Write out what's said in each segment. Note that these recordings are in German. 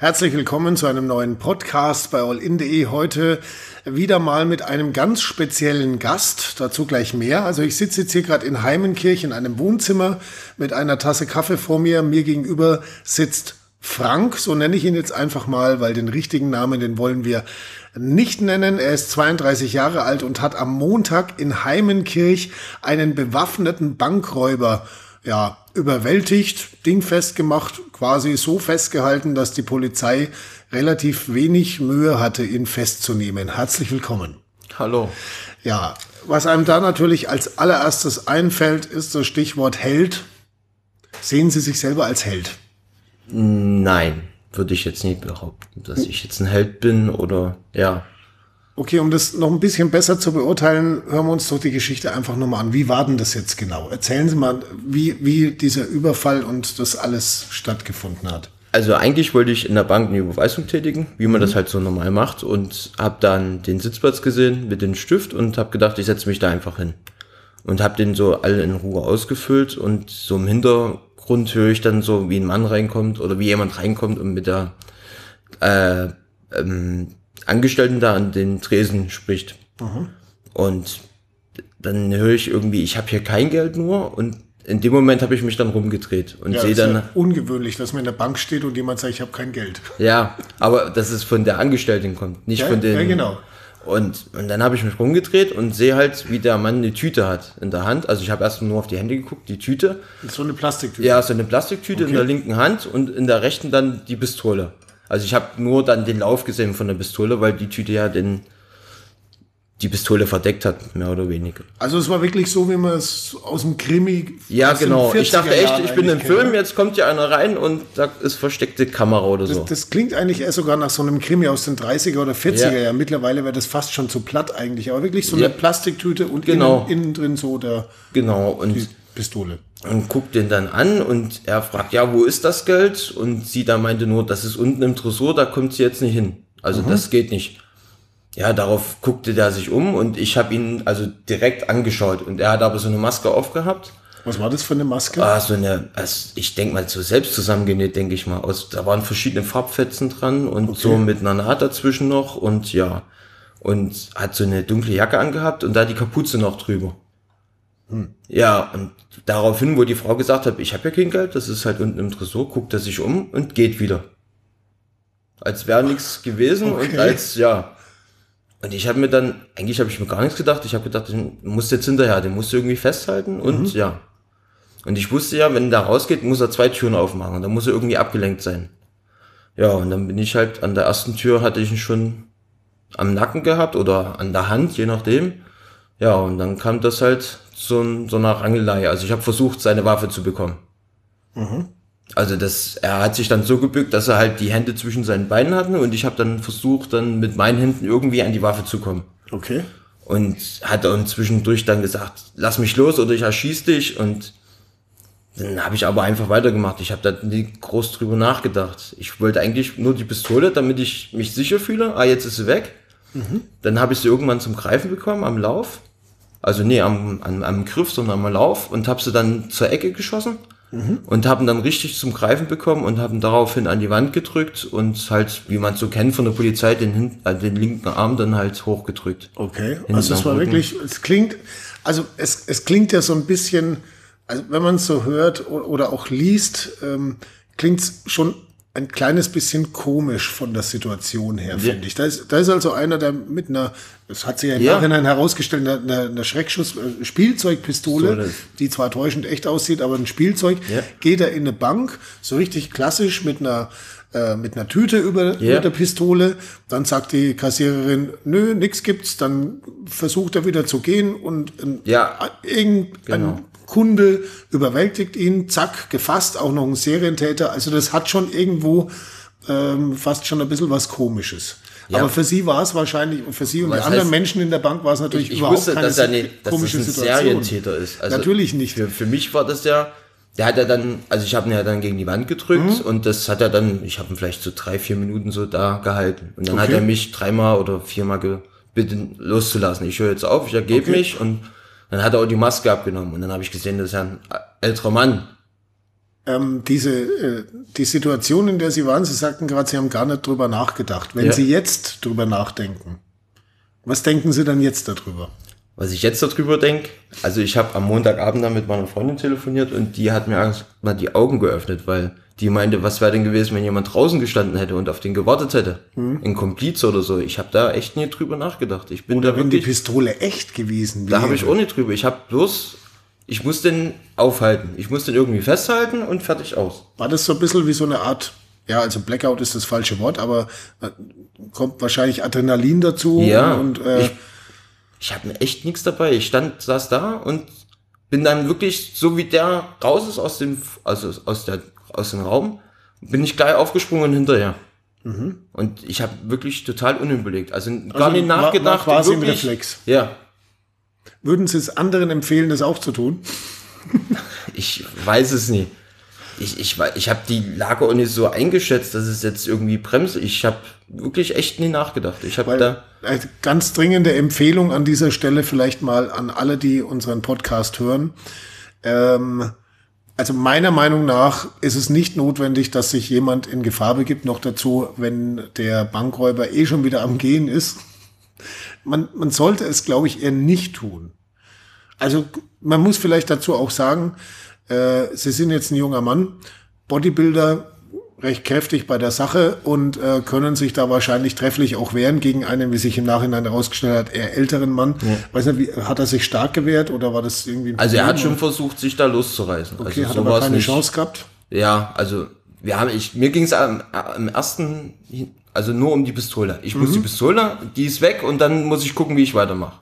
Herzlich willkommen zu einem neuen Podcast bei allin.de. Heute wieder mal mit einem ganz speziellen Gast. Dazu gleich mehr. Also ich sitze jetzt hier gerade in Heimenkirch in einem Wohnzimmer mit einer Tasse Kaffee vor mir. Mir gegenüber sitzt Frank, so nenne ich ihn jetzt einfach mal, weil den richtigen Namen, den wollen wir nicht nennen. Er ist 32 Jahre alt und hat am Montag in Heimenkirch einen bewaffneten Bankräuber ja, überwältigt, dingfest gemacht, quasi so festgehalten, dass die Polizei relativ wenig Mühe hatte, ihn festzunehmen. Herzlich willkommen. Hallo. Ja, was einem da natürlich als allererstes einfällt, ist das Stichwort Held. Sehen Sie sich selber als Held? Nein, würde ich jetzt nicht behaupten, dass ich jetzt ein Held bin oder ja. Okay, um das noch ein bisschen besser zu beurteilen, hören wir uns doch die Geschichte einfach nochmal an. Wie war denn das jetzt genau? Erzählen Sie mal, wie, wie dieser Überfall und das alles stattgefunden hat. Also eigentlich wollte ich in der Bank eine Überweisung tätigen, wie man mhm. das halt so normal macht und habe dann den Sitzplatz gesehen mit dem Stift und habe gedacht, ich setze mich da einfach hin. Und habe den so alle in Ruhe ausgefüllt und so im Hintergrund höre ich dann so, wie ein Mann reinkommt oder wie jemand reinkommt und mit der äh, ähm, Angestellten da an den Tresen spricht. Mhm. Und dann höre ich irgendwie, ich habe hier kein Geld nur und in dem Moment habe ich mich dann rumgedreht und ja, sehe dann. Ja ungewöhnlich, dass man in der Bank steht und jemand sagt, ich habe kein Geld. Ja, aber dass es von der Angestellten kommt, nicht ja, von den. Ja, genau. Und, und dann habe ich mich rumgedreht und sehe halt, wie der Mann eine Tüte hat in der Hand. Also ich habe erst nur auf die Hände geguckt, die Tüte. So eine Plastiktüte. Ja, so eine Plastiktüte okay. in der linken Hand und in der rechten dann die Pistole. Also ich habe nur dann den Lauf gesehen von der Pistole, weil die Tüte ja den die Pistole verdeckt hat, mehr oder weniger. Also es war wirklich so, wie man es aus dem Krimi. Ja, genau. Ich dachte echt, ich bin im Film, jetzt kommt ja einer rein und da ist versteckte Kamera oder das, so. Das klingt eigentlich eher sogar nach so einem Krimi aus den 30er oder 40er ja. Jahren. Mittlerweile wäre das fast schon zu platt eigentlich, aber wirklich so eine ja. Plastiktüte und genau. innen, innen, drin so der genau und die Pistole. Und guckt den dann an und er fragt, ja, wo ist das Geld? Und sie da meinte nur, das ist unten im Tresor, da kommt sie jetzt nicht hin. Also mhm. das geht nicht ja, darauf guckte der sich um und ich habe ihn also direkt angeschaut und er hat aber so eine Maske aufgehabt. Was war das für eine Maske? Ah, so eine, also ich denke mal so selbst zusammengenäht, denke ich mal. Aus, da waren verschiedene Farbfetzen dran und okay. so mit einer Naht dazwischen noch und ja. Und hat so eine dunkle Jacke angehabt und da die Kapuze noch drüber. Hm. Ja, und daraufhin, wo die Frau gesagt hat, ich habe ja kein Geld, das ist halt unten im Tresor, guckt er sich um und geht wieder. Als wäre nichts gewesen okay. und als, ja, und ich habe mir dann, eigentlich habe ich mir gar nichts gedacht. Ich habe gedacht, ich muss jetzt hinterher, den musst du irgendwie festhalten und mhm. ja. Und ich wusste ja, wenn der rausgeht, muss er zwei Türen aufmachen und dann muss er irgendwie abgelenkt sein. Ja, und dann bin ich halt an der ersten Tür hatte ich ihn schon am Nacken gehabt oder an der Hand, je nachdem. Ja, und dann kam das halt zu so einer Rangelei. Also ich habe versucht, seine Waffe zu bekommen. Mhm. Also das, er hat sich dann so gebückt, dass er halt die Hände zwischen seinen Beinen hatte und ich habe dann versucht, dann mit meinen Händen irgendwie an die Waffe zu kommen. Okay. Und hat dann zwischendurch dann gesagt, lass mich los oder ich erschieß dich und dann habe ich aber einfach weitergemacht. Ich habe da nie groß drüber nachgedacht. Ich wollte eigentlich nur die Pistole, damit ich mich sicher fühle. Ah, jetzt ist sie weg. Mhm. Dann habe ich sie irgendwann zum Greifen bekommen am Lauf. Also nee, am, am, am Griff, sondern am Lauf und habe sie dann zur Ecke geschossen mhm. und haben dann richtig zum Greifen bekommen und haben daraufhin an die Wand gedrückt und halt, wie man so kennt von der Polizei, den, äh, den linken Arm dann halt hochgedrückt. Okay, also es war Rücken. wirklich, es klingt, also es, es klingt ja so ein bisschen, also wenn man es so hört oder auch liest, ähm, klingt es schon ein kleines bisschen komisch von der Situation her, ja. finde ich. Da ist, da ist also einer, der mit einer, das hat sich ja im ja. Nachhinein herausgestellt, einer, einer Schreckschuss-Spielzeugpistole, äh, so, die zwar täuschend echt aussieht, aber ein Spielzeug, ja. geht er in eine Bank, so richtig klassisch mit einer äh, mit einer Tüte über, über der Pistole. Dann sagt die Kassiererin, nö, nix gibt's. Dann versucht er wieder zu gehen und ein, ja, irgendein genau. Kunde überwältigt ihn, zack, gefasst, auch noch ein Serientäter. Also das hat schon irgendwo ähm, fast schon ein bisschen was Komisches. Ja. Aber für sie war es wahrscheinlich, und für sie und was die anderen heißt, Menschen in der Bank war es natürlich ich, ich überhaupt wusste, keine dass er dass komische das ein Situation. Serientäter ist. Also Natürlich nicht. Für, für mich war das ja, der hat ja dann, also ich habe ihn ja dann gegen die Wand gedrückt mhm. und das hat er dann, ich habe ihn vielleicht so drei, vier Minuten so da gehalten. Und dann okay. hat er mich dreimal oder viermal gebeten loszulassen. Ich höre jetzt auf, ich ergebe okay. mich und dann hat er auch die Maske abgenommen und dann habe ich gesehen, das ist ein älterer Mann. ähm, diese äh, die Situation, in der Sie waren, Sie sagten gerade, Sie haben gar nicht drüber nachgedacht. Wenn Ja. Sie jetzt drüber nachdenken, was denken Sie dann jetzt darüber? Was ich jetzt darüber denke, also ich habe am Montagabend dann mit meiner Freundin telefoniert und die hat mir mal die Augen geöffnet, weil die meinte, was wäre denn gewesen, wenn jemand draußen gestanden hätte und auf den gewartet hätte? Ein Kompliz oder so. Ich habe da echt nie drüber nachgedacht. Ich bin Oder da wenn die wirklich, Pistole echt gewesen wäre? da habe ich auch nicht drüber. Ich habe bloß, ich muss den aufhalten. Ich muss den irgendwie festhalten und fertig aus. War das so ein bisschen wie so eine Art, ja, also Blackout ist das falsche Wort, aber äh, kommt wahrscheinlich Adrenalin dazu Ja, und äh, ich, ich habe echt nichts dabei. Ich stand, saß da und bin dann wirklich, so wie der raus ist aus dem, also aus der, aus dem Raum, bin ich gleich aufgesprungen hinterher. Und ich habe wirklich total unüberlegt. Also, gar nicht war- war nachgedacht. quasi ein wirklich, Reflex. Ja. würden Sie es anderen empfehlen, das auch zu tun? Ich weiß es nicht. Ich, ich, ich habe die Lage auch nicht so eingeschätzt, dass es jetzt irgendwie bremst. Ich habe wirklich echt nie nachgedacht. Ich habe da. eine ganz dringende Empfehlung an dieser Stelle vielleicht mal an alle, die unseren Podcast hören. Ähm, also meiner Meinung nach ist es nicht notwendig, dass sich jemand in Gefahr begibt, noch dazu, wenn der Bankräuber eh schon wieder am Gehen ist. Man, man sollte es, glaube ich, eher nicht tun. Also man muss vielleicht dazu auch sagen, äh, Sie sind jetzt ein junger Mann, Bodybuilder, recht kräftig bei der Sache und äh, können sich da wahrscheinlich trefflich auch wehren gegen einen, wie sich im Nachhinein herausgestellt hat, eher älteren Mann. Weiß nicht, wie, hat er sich stark gewehrt oder war das irgendwie Also er hat schon versucht, sich da loszureißen. Okay, also hat aber keine nicht. Chance gehabt. Ja, also wir haben, ich, mir ging es am, am ersten, also nur um die Pistole. Ich muss die Pistole, die ist weg und dann muss ich gucken, wie ich weitermache.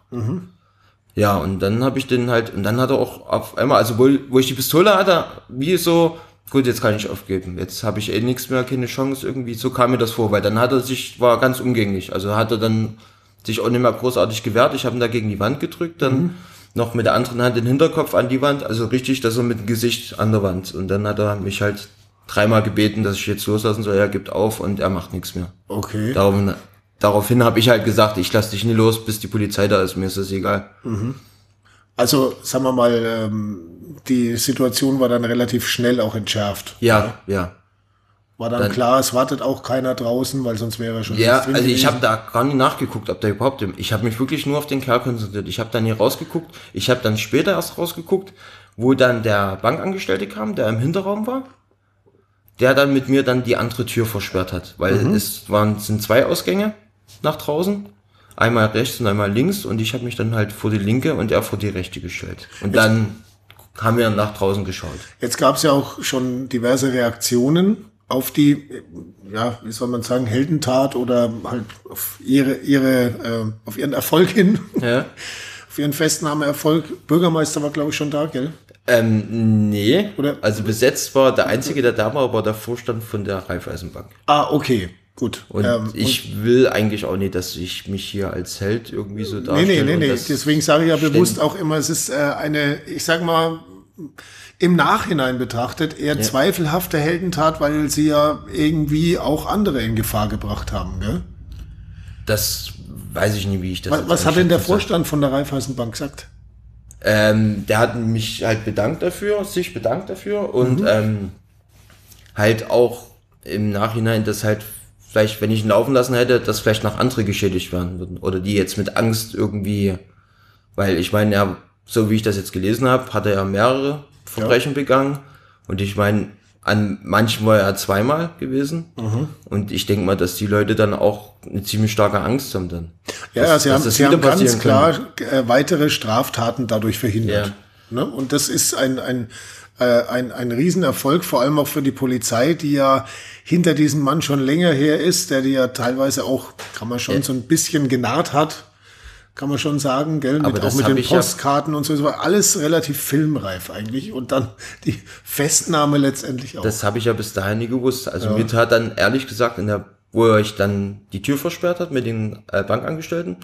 Ja, und dann habe ich den halt, und dann hat er auch auf einmal, also wo, wo ich die Pistole hatte, wie so, gut, jetzt kann ich aufgeben. Jetzt habe ich eh nichts mehr, keine Chance irgendwie. So kam mir das vor, weil dann hat er sich, war ganz umgänglich. Also hat er dann sich auch nicht mehr großartig gewehrt. Ich habe ihn da gegen die Wand gedrückt, dann noch mit der anderen Hand den Hinterkopf an die Wand, also richtig, dass er mit dem Gesicht an der Wand. Und dann hat er mich halt dreimal gebeten, dass ich jetzt loslassen soll. Er gibt auf und er macht nichts mehr. Okay. Daraufhin, daraufhin habe ich halt gesagt, ich lasse dich nie los, bis die Polizei da ist. Mir ist das egal. Also sagen wir mal, ähm, die Situation war dann relativ schnell auch entschärft. Ja, ja. War dann, Dann- klar, es wartet auch keiner draußen, weil sonst wäre er schon Ja, also ich habe da gar nicht nachgeguckt, ob der überhaupt. Ich habe mich wirklich nur auf den Kerl konzentriert. Ich habe dann hier rausgeguckt. Ich habe dann später erst rausgeguckt, wo dann der Bankangestellte kam, der im Hinterraum war, der dann mit mir dann die andere Tür versperrt hat, weil Mhm. es waren sind zwei Ausgänge nach draußen, einmal rechts und einmal links und ich habe mich dann halt vor die linke und er vor die rechte gestellt. Und dann haben wir nach draußen geschaut. Jetzt gab es ja auch schon diverse Reaktionen auf die, ja, wie soll man sagen, Heldentat oder halt auf ihre, ihre, äh, auf ihren Erfolg hin, Ja. auf ihren Festnahmeerfolg. Bürgermeister war, glaube ich, schon da, gell? Ähm, nee. Oder- Also besetzt war der einzige, der da war, war der Vorstand von der Raiffeisenbank. Ah, okay, gut. Und Ähm, ich will eigentlich auch nicht, dass ich mich hier als Held irgendwie so Nee, darstelle. nee, nee, und nee. das- Deswegen sage ich ja bewusst auch immer, es ist äh, eine, ich sag mal, im Nachhinein betrachtet eher zweifelhafte Heldentat, weil sie ja irgendwie auch andere in Gefahr gebracht haben. Gell? Das weiß ich nie, wie ich das Was, was hat denn der. Vorstand von der Raiffeisenbank gesagt? Ähm, der hat mich halt bedankt dafür, sich bedankt dafür und Mhm. ähm, halt auch im Nachhinein, dass halt vielleicht, wenn ich ihn laufen lassen hätte, dass vielleicht noch andere geschädigt werden würden oder die jetzt mit Angst irgendwie, weil ich meine, ja, so wie ich das jetzt gelesen habe, hat er ja mehrere Verbrechen begangen und ich meine, an manchen war er zweimal gewesen Mhm. und ich denke mal, dass die Leute dann auch eine ziemlich starke Angst haben dann. Ja, Dass- sie haben, das sie haben ganz klar äh, weitere Straftaten dadurch verhindert. Ja. Ne? Und das ist ein, ein, äh, ein, ein Riesenerfolg, vor allem auch für die Polizei, die ja hinter diesem Mann schon länger her ist, der die ja teilweise auch, kann man schon Ja. so ein bisschen genarrt hat, kann man schon sagen, gell? Aber mit, auch mit den ich ja- Postkarten und so, es war alles relativ filmreif eigentlich. Und dann die Festnahme letztendlich auch. Das habe ich ja bis dahin nie gewusst. Also mir tat dann ehrlich gesagt, in der, wo er ich dann die Tür versperrt hat mit den äh, Bankangestellten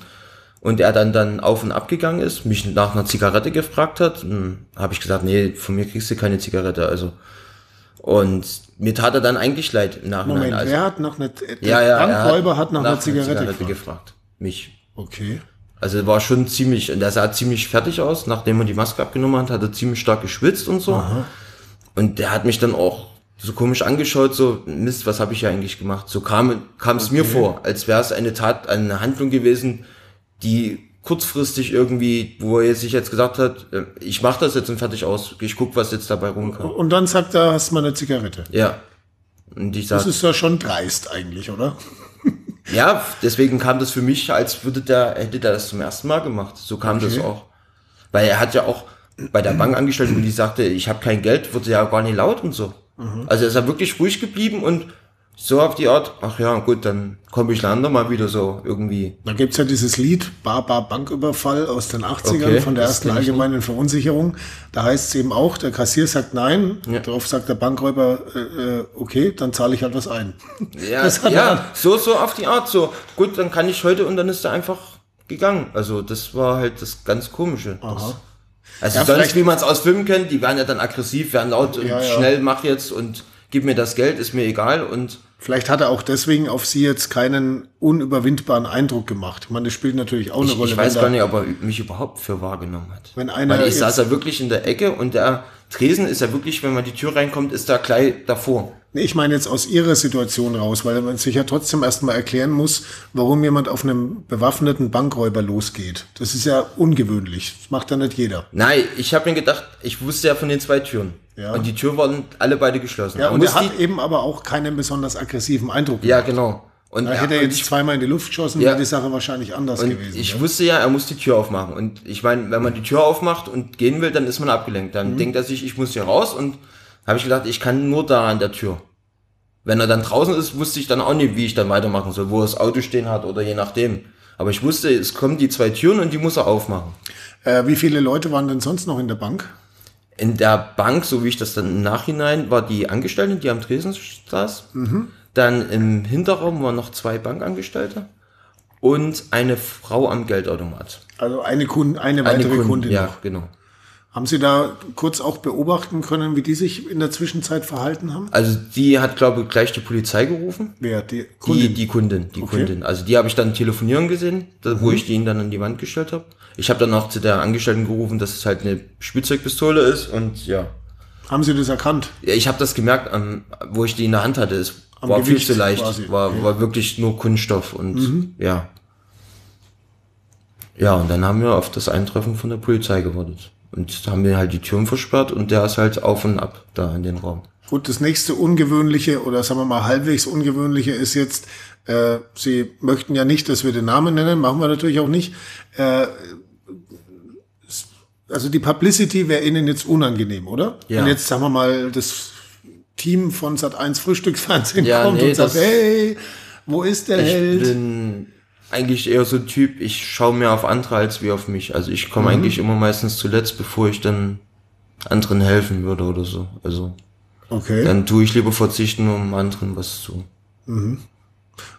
und er dann dann auf und ab gegangen ist, mich nach einer Zigarette gefragt hat, habe ich gesagt, nee, von mir kriegst du keine Zigarette. Also und mir tat er dann eigentlich leid im Nachhinein. Moment, also, wer hat nach einer, der ja, ja, er Bankräuber hat, nach, einer Zigarette, gefragt. gefragt. Mich. Okay. Also war schon ziemlich, und er sah ziemlich fertig aus, nachdem er die Maske abgenommen hat, hat er ziemlich stark geschwitzt und so. Und der hat mich dann auch so komisch angeschaut, so, Mist, was habe ich ja eigentlich gemacht? So kam, kam es mir vor, als wäre es eine Tat, eine Handlung gewesen, die kurzfristig irgendwie, wo er sich jetzt gesagt hat, äh, ich mache das jetzt und fertig aus, ich guck, was jetzt dabei rumkommt. Und dann sagt er, hast mal eine Zigarette. Ja. Und ich Das sag, ist ja schon dreist eigentlich, oder? ja, deswegen kam das für mich, als würde der, hätte der das zum ersten Mal gemacht. So kam das Okay. auch. Weil er hat ja auch bei der Bankangestellten, wo die sagte, ich habe kein Geld, wurde ja gar nicht laut und so. Also ist er wirklich ruhig geblieben und so auf die Art, ach ja, gut, dann komme ich ein mal wieder so irgendwie. Da gibt's ja dieses Lied Bar Bar Banküberfall aus den 80ern Okay, von der ersten allgemeinen Verunsicherung. Da heißt es eben auch, der Kassier sagt nein, Ja. darauf sagt der Bankräuber, äh, äh, okay, dann zahle ich halt was ein. Ja, ja er- so, so auf die Art, so, gut, dann kann ich heute und dann ist er einfach gegangen. Also das war halt das ganz Komische. Das, also Ja, sonst, wie man es aus Filmen kennt, die werden ja dann aggressiv, werden laut und ja. schnell, mach jetzt und gib mir das Geld, ist mir egal und Vielleicht hat er auch deswegen auf sie jetzt keinen unüberwindbaren Eindruck gemacht. Ich meine, das spielt natürlich auch eine ich, Rolle. ich weiß gar nicht, ob er mich überhaupt für wahrgenommen hat. Wenn einer Weil ich saß ja wirklich in der Ecke und der Tresen ist ja wirklich, wenn man die Tür reinkommt, ist da gleich davor. Ich meine jetzt aus ihrer Situation raus, weil man sich ja trotzdem erstmal erklären muss, warum jemand auf einem bewaffneten Bankräuber losgeht. Das ist ja ungewöhnlich. Das macht ja nicht jeder. Nein, ich habe mir gedacht, ich wusste ja von den zwei Türen. Ja. Und die Türen waren alle beide geschlossen. Ja, und er hat eben aber auch keinen besonders aggressiven Eindruck. ja, genau. Und Da hätte er jetzt zweimal in die Luft geschossen, Ja. wäre die Sache wahrscheinlich anders gewesen. ich ja? wusste ja, er muss die Tür aufmachen. Und ich meine, wenn man die Tür aufmacht und gehen will, dann ist man abgelenkt. Mhm. Dann denkt er sich, ich muss hier raus und habe ich gedacht, ich kann nur da an der Tür. Wenn er dann draußen ist, wusste ich dann auch nicht, wie ich dann weitermachen soll, wo er das Auto stehen hat oder je nachdem. Aber ich wusste, es kommen die zwei Türen und die muss er aufmachen. Äh, wie viele Leute waren denn sonst noch in der Bank? In der Bank, so wie ich das dann im Nachhinein, war die Angestellte, die am Tresen saß. Dann im Hinterraum waren noch zwei Bankangestellte und eine Frau am Geldautomat. Also eine, Kund, eine Eine weitere Kundin, Kundin ja, noch. genau. Haben Sie da kurz auch beobachten können, wie die sich in der Zwischenzeit verhalten haben? Also die hat, glaube ich, gleich die Polizei gerufen. Wer? Die Die, Kundin? die Kundin, die Okay. Kundin. Also die habe ich dann telefonieren gesehen, da, wo ich die ihn dann an die Wand gestellt habe. Ich habe dann auch zu der Angestellten gerufen, dass es halt eine Spielzeugpistole ist und ja. Haben Sie das erkannt? ja ich habe das gemerkt, ähm, wo ich die in der Hand hatte. Es Am war Gewicht viel zu leicht, quasi. Mhm. war, war wirklich nur Kunststoff und ja. Ja, und dann haben wir auf das Eintreffen von der Polizei gewartet. Und haben wir halt die Türen versperrt und der ist halt auf und ab da in den Raum. Gut, das nächste Ungewöhnliche oder sagen wir mal halbwegs Ungewöhnliche ist jetzt, äh, Sie möchten ja nicht, dass wir den Namen nennen, machen wir natürlich auch nicht. Äh, also die Publicity wäre Ihnen jetzt unangenehm, oder? Ja. Wenn jetzt, sagen wir mal, das Team von Sat1 Frühstücksfernsehen Ja, kommt nee, und sagt, hey, wo ist der Ich Held? bin eigentlich eher so ein Typ, ich schaue mehr auf andere als wie auf mich. Also ich Mhm. komme eigentlich immer meistens zuletzt, bevor ich dann anderen helfen würde oder so. Also Okay. dann tue ich lieber verzichten, um anderen was zu.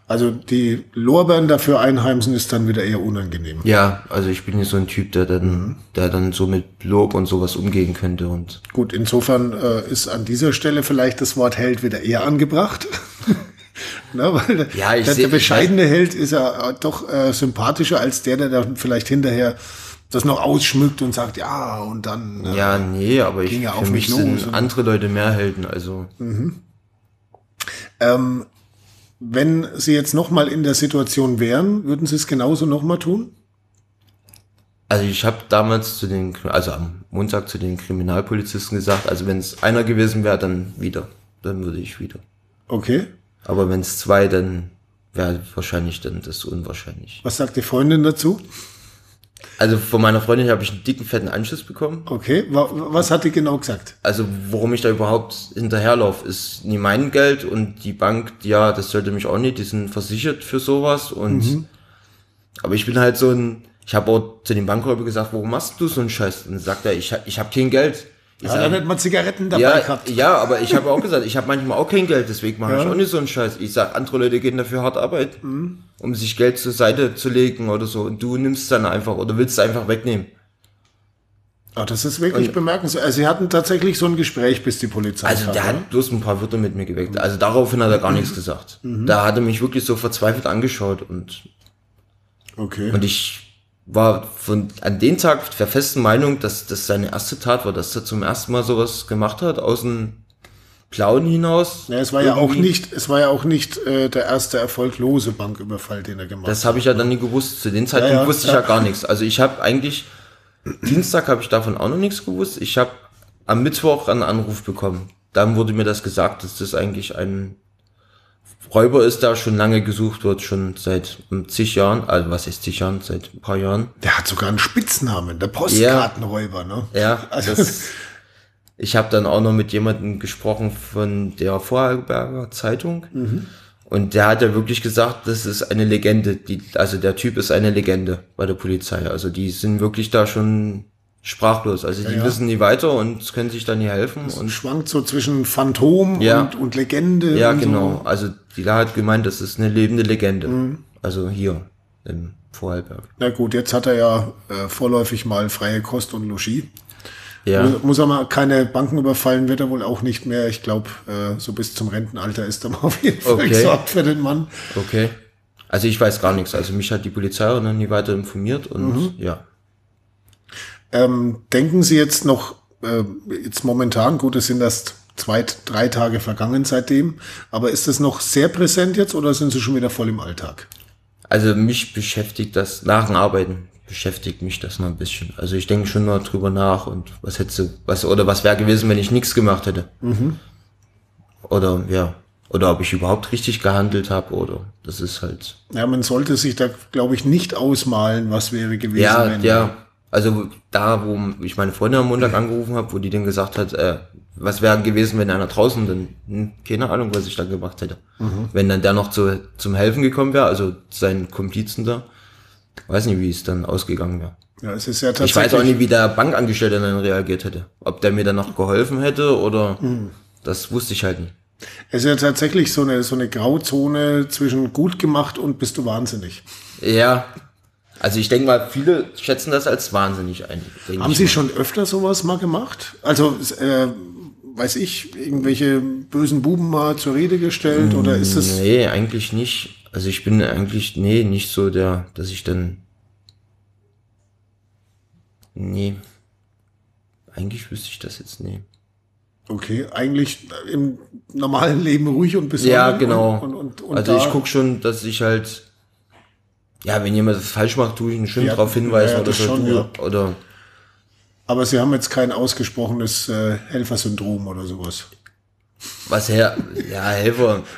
Also die Lorbeeren dafür einheimsen ist dann wieder eher unangenehm. Ja, also ich bin nicht so ein Typ, der dann, Mhm. der dann so mit Lob und sowas umgehen könnte und Gut, insofern äh, ist an dieser Stelle vielleicht das Wort Held wieder eher angebracht. Na, weil der, Ja, ich der, seh- der bescheidene Held ist ja äh, doch äh, sympathischer als der, der dann vielleicht hinterher das noch ausschmückt und sagt, ja, und dann. Äh, ja, nee, aber ich, Ging ja für mich los sind andere Leute mehr Helden, also ähm, wenn Sie jetzt nochmal in der Situation wären, würden Sie es genauso nochmal tun? Also ich habe damals zu den, also am Montag zu den Kriminalpolizisten gesagt, also wenn es einer gewesen wäre, dann wieder. Dann würde ich wieder. Okay. Aber wenn es zwei, dann wäre wahrscheinlich dann das unwahrscheinlich. Was sagt die Freundin dazu? Also von meiner Freundin habe ich einen dicken, fetten Anschiss bekommen. Okay. Wa was hat die genau gesagt? Also worum ich da überhaupt hinterherlaufe, ist nie mein Geld und die Bank, ja, das sollte mich auch nicht, die sind versichert für sowas und aber ich bin halt so ein, ich habe auch zu dem Bankräuber gesagt, warum machst du so einen Scheiß? Und sagt er, ich, hab- ich habe kein Geld. Ich Ja, sag, dann hätte man Zigaretten dabei ja, gehabt. ja, aber ich habe auch gesagt, ich habe manchmal auch kein Geld, deswegen mache ich Ja. auch nicht so einen Scheiß. Ich sag, andere Leute gehen dafür hart arbeiten, um sich Geld zur Seite zu legen oder so. Und du nimmst es dann einfach oder willst es einfach wegnehmen. Ah, das ist wirklich Und- bemerkenswert. Also Sie hatten tatsächlich so ein Gespräch, bis die Polizei Also kam. der hat bloß ein paar Wörter mit mir geweckt. Also daraufhin hat er gar nichts gesagt. Da hat er mich wirklich so verzweifelt angeschaut und, Okay. und ich war von an den Tag der festen Meinung, dass das seine erste Tat war, dass er zum ersten Mal sowas gemacht hat, aus dem Blauen hinaus. Ja, es war ja auch nicht, es war ja auch nicht äh, der erste erfolglose Banküberfall, den er gemacht Das habe ich ja dann nie gewusst. Zu dem Zeitpunkt Ja, ja, wusste ich ja. ja gar nichts. Also ich habe eigentlich Dienstag habe ich davon auch noch nichts gewusst. Ich habe am Mittwoch einen Anruf bekommen. Dann wurde mir das gesagt, dass das eigentlich ein Räuber ist, der schon lange gesucht wird, schon seit ähm, zig Jahren. Also was ist zig Jahren? Seit ein paar Jahren. Der hat sogar einen Spitznamen, der Postkartenräuber, ne? Ja, Also- das, ich habe dann auch noch mit jemandem gesprochen von der Vorarlberger Zeitung. Und der hat ja wirklich gesagt, das ist eine Legende. Die, also der Typ ist eine Legende bei der Polizei. Also die sind wirklich da schon sprachlos. Also die ja. wissen nie weiter und können sich da nie helfen. Und Und schwankt so zwischen Phantom Ja. und, und Legende. ja, und genau. So. Also die da hat gemeint, das ist eine lebende Legende. Mhm. Also hier im Vorarlberg. Na gut, jetzt hat er ja äh, vorläufig mal freie Kost und Logis. Ja. Muss, muss er mal keine Banken überfallen, wird er wohl auch nicht mehr. Ich glaube, äh, so bis zum Rentenalter ist er mal auf jeden Fall Okay. gesorgt für den Mann. Okay. Also ich weiß gar nichts. Also mich hat die Polizei noch nie weiter informiert und Mhm. ja. Ähm, denken Sie jetzt noch, äh, jetzt momentan, gut, es sind erst zwei, drei Tage vergangen seitdem, aber ist das noch sehr präsent jetzt oder sind Sie schon wieder voll im Alltag? Also mich beschäftigt das, nach dem Arbeiten beschäftigt mich das noch ein bisschen. Also ich denke schon noch drüber nach und was hätte, was, oder was wäre gewesen, wenn ich nichts gemacht hätte. Oder, ja. Oder ob ich überhaupt richtig gehandelt habe oder das ist halt. Ja, man sollte sich da, glaube ich, nicht ausmalen, was wäre gewesen, Ja, wenn. ja. Also da, wo ich meine Freundin am Montag angerufen habe, wo die dann gesagt hat, äh, was wäre gewesen, wenn einer draußen, dann hm, keine Ahnung, was ich da gemacht hätte. Wenn dann der noch zu, zum Helfen gekommen wäre, also sein Komplizen da, weiß nicht, wie es dann ausgegangen wäre. Ja, es ist ja Ich tatsächlich. weiß auch nicht, wie der Bankangestellte dann reagiert hätte. Ob der mir dann noch geholfen hätte oder das wusste ich halt nicht. Es ist ja tatsächlich so eine, so eine Grauzone zwischen gut gemacht und bist du wahnsinnig. Ja, also ich denke mal, viele schätzen das als wahnsinnig ein. Haben Sie mal. schon öfter sowas mal gemacht? Also, äh, weiß ich, irgendwelche bösen Buben mal zur Rede gestellt oder ist es. Nee, eigentlich nicht. Also ich bin eigentlich, nee, nicht so der, dass ich dann. Nee. Eigentlich wüsste ich das jetzt nie. Okay, eigentlich im normalen Leben ruhig und besonnen. Ja, genau. Und, und, und, also ich guck schon, dass ich halt. Ja, wenn jemand das falsch macht, tue ich ihn schon Ja, darauf hinweisen ja, oder das so. schon, ja. Oder Aber Sie haben jetzt kein ausgesprochenes äh, Helfersyndrom oder sowas. was her. Ja, Helfer.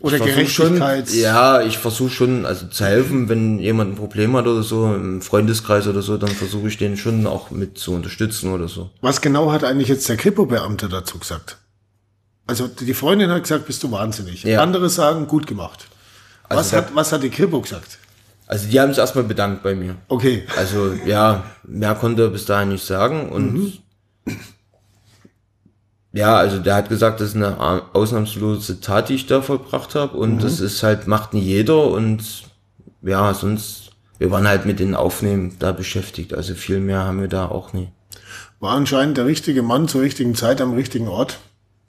Oder Gerechtigkeits. ja, ich versuche schon, also zu helfen, wenn jemand ein Problem hat oder so, im Freundeskreis oder so, dann versuche ich den schon auch mit zu unterstützen oder so. Was genau hat eigentlich jetzt der Kripo-Beamte dazu gesagt? Also die Freundin hat gesagt, bist du wahnsinnig. Ja. Andere sagen, gut gemacht. Also was, hat, was hat die Kripo gesagt? Also die haben sich erstmal bedankt bei mir. Okay. Also ja, mehr konnte er bis dahin nicht sagen und ja, also der hat gesagt, das ist eine ausnahmslose Tat, die ich da vollbracht habe und das ist halt macht nie jeder und ja, sonst wir waren halt mit den Aufnehmen da beschäftigt, also viel mehr haben wir da auch nie. War anscheinend der richtige Mann zur richtigen Zeit am richtigen Ort,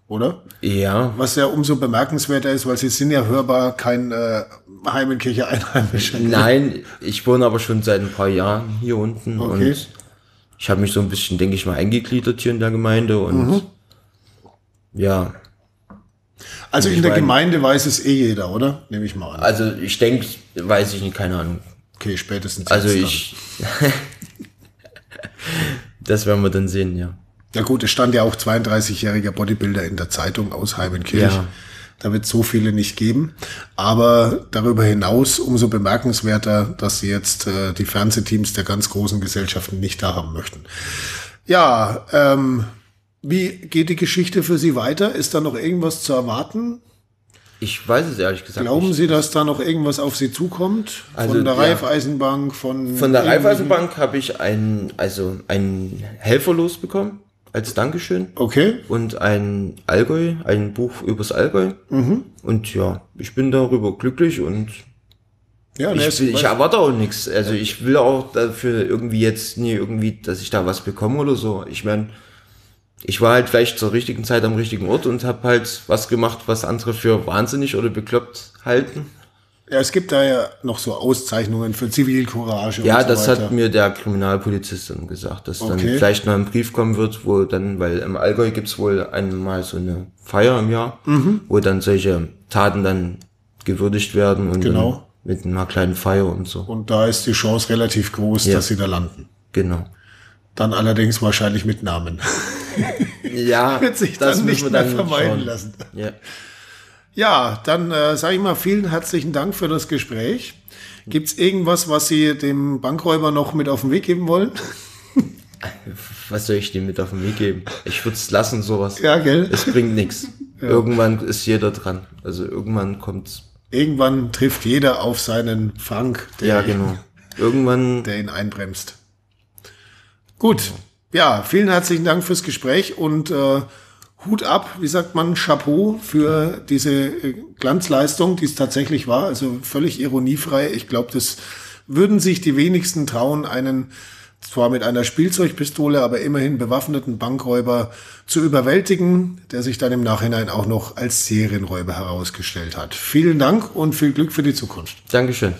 oder? Ja, Was ja umso bemerkenswerter ist, weil Sie sind ja hörbar kein äh, Heimenkirche Einheimischer. nein, ich wohne aber schon seit ein paar Jahren hier unten Okay. und ich habe mich so ein bisschen, denke ich mal, eingegliedert hier in der Gemeinde und ja, Also in der mein- Gemeinde weiß es eh jeder, oder? Nehme ich mal an. also ich denke, weiß ich nicht, keine Ahnung. Okay, spätestens Also ich. das werden wir dann sehen, ja. Ja gut, es stand ja auch 32-jähriger Bodybuilder in der Zeitung aus Heimenkirch. Ja. Da wird so viele nicht geben. Aber darüber hinaus umso bemerkenswerter, dass sie jetzt äh, die Fernsehteams der ganz großen Gesellschaften nicht da haben möchten. Ja, ähm, wie geht die Geschichte für Sie weiter? Ist da noch irgendwas zu erwarten? Ich weiß es ehrlich gesagt Glauben nicht. Sie, dass da noch irgendwas auf Sie zukommt? Also, von der ja. Raiffeisenbank, von... Von der Raiffeisenbank habe ich ein, also ein Helferlos bekommen, als Dankeschön. Okay. Und ein Allgäu, ein Buch übers Allgäu. Mhm. Und ja, ich bin darüber glücklich und Ja, ne, ich, will, ich erwarte auch nichts. Also ich will auch dafür irgendwie jetzt nie irgendwie, dass ich da was bekomme oder so. Ich meine, ich war halt vielleicht zur richtigen Zeit am richtigen Ort und habe halt was gemacht, was andere für wahnsinnig oder bekloppt halten. Ja, es gibt da ja noch so Auszeichnungen für Zivilcourage. Ja, und so das weiter. hat mir der Kriminalpolizist dann gesagt, dass dann Okay. vielleicht noch ein Brief kommen wird, wo dann, weil im Allgäu gibt's wohl einmal so eine Feier im Jahr, Mhm. wo dann solche Taten dann gewürdigt werden und Genau. dann mit einer kleinen Feier und so. Und da ist die Chance relativ groß, Ja. dass sie da landen. Genau. Dann allerdings wahrscheinlich mit Namen. Ja, Wird sich das dann nicht wir mehr vermeiden schauen. lassen. Ja. Ja, dann äh, sage ich mal vielen herzlichen Dank für das Gespräch. Gibt's irgendwas, was Sie dem Bankräuber noch mit auf den Weg geben wollen? Was soll ich dem mit auf den Weg geben? Ich würde es lassen, sowas. Ja, gell? Es bringt nichts. Irgendwann ist jeder dran. Also irgendwann kommt's. Irgendwann trifft jeder auf seinen Fang, der, Ja, genau. Irgendwann der ihn einbremst. Gut, ja, vielen herzlichen Dank fürs Gespräch und äh, Hut ab, wie sagt man, Chapeau für diese äh, Glanzleistung, die es tatsächlich war. Also völlig ironiefrei. Ich glaube, das würden sich die wenigsten trauen, einen zwar mit einer Spielzeugpistole, aber immerhin bewaffneten Bankräuber zu überwältigen, der sich dann im Nachhinein auch noch als Serienräuber herausgestellt hat. Vielen Dank und viel Glück für die Zukunft. Dankeschön.